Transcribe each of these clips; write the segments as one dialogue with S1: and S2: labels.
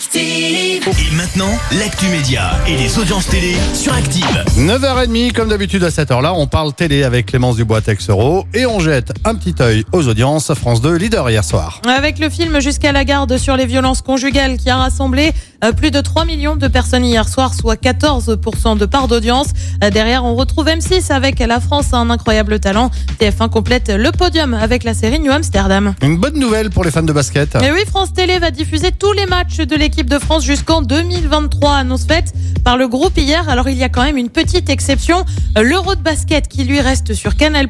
S1: Active.
S2: Et maintenant, l'actu média et les audiences télé sur Active.
S3: 9h30, comme d'habitude à cette heure-là, on parle télé avec Clémence Dubois Texero et on jette un petit œil aux audiences. France 2, leader hier soir.
S4: Avec le film Jusqu'à la garde sur les violences conjugales qui a rassemblé euh, plus de 3 millions de personnes hier soir, soit 14% de part d'audience. Euh, Derrière, on retrouve M6 avec La France a un incroyable talent. TF1 complète le podium avec la série New Amsterdam.
S3: Une bonne nouvelle pour les fans de basket.
S4: Et oui, France Télé va diffuser tous les matchs de l'équipe de France jusqu'en 2023, annonce faite par le groupe hier. Alors il y a quand même une petite exception, euh, l'Euro de basket qui lui reste sur Canal+.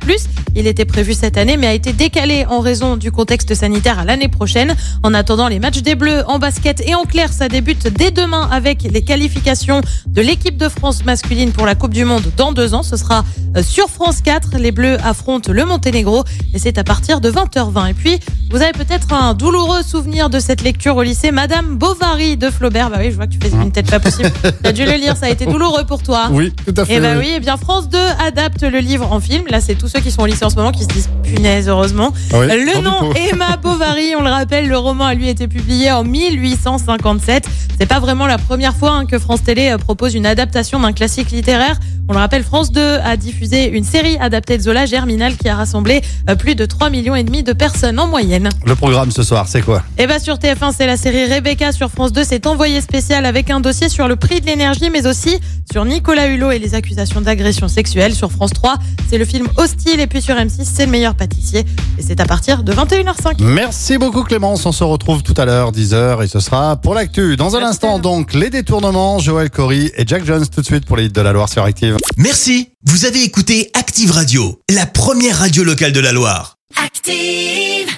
S4: Il était prévu cette année mais a été décalé en raison du contexte sanitaire à l'année prochaine. En attendant les matchs des Bleus en basket et en clair, ça débute dès demain avec les qualifications de l'équipe de France masculine pour la Coupe du Monde dans deux ans. Ce sera euh, sur France 4. Les Bleus affrontent le Monténégro et c'est à partir de 20h20. Et puis, vous avez peut-être un douloureux souvenir de cette lecture au lycée, Madame Bovary de Flaubert. Bah oui, je vois que tu faisais une tête pas possible. T'as dû le lire, ça a été douloureux pour toi.
S3: Oui, tout à fait.
S4: Et bah oui, et bien France 2 adapte le livre en film. Là, c'est tous ceux qui sont au lycée en ce moment qui se disent punaise, heureusement.
S3: Ah oui,
S4: le nom. Emma Bovary, on le rappelle, le roman a lui été publié en 1857. C'est pas vraiment la première fois hein, que France Télé euh, propose une adaptation d'un classique littéraire. On le rappelle, France 2 a diffusé une série adaptée de Zola Germinal qui a rassemblé euh, plus de 3 millions et demi de personnes en moyenne.
S3: Le programme ce soir, c'est quoi?
S4: Et bah sur TF1, c'est la série Rebecca. Sur France 2, c'est envoyé spécial avec un dossier sur le prix de l'énergie, mais aussi sur Nicolas Hulot et les accusations d'agression sexuelle. Sur France 3, c'est le film Hostile. Et puis sur M6, c'est le meilleur pâtissier. Et c'est à partir de 21h05.
S3: Merci beaucoup Clémence, on se retrouve tout à l'heure, 10h, et ce sera pour l'actu. Dans un
S4: Merci.
S3: instant donc, les détournements, Joël Cory et Jack Jones tout de suite pour les hits de la Loire sur Active.
S2: Merci, vous avez écouté Active Radio, la première radio locale de la Loire.
S1: Active.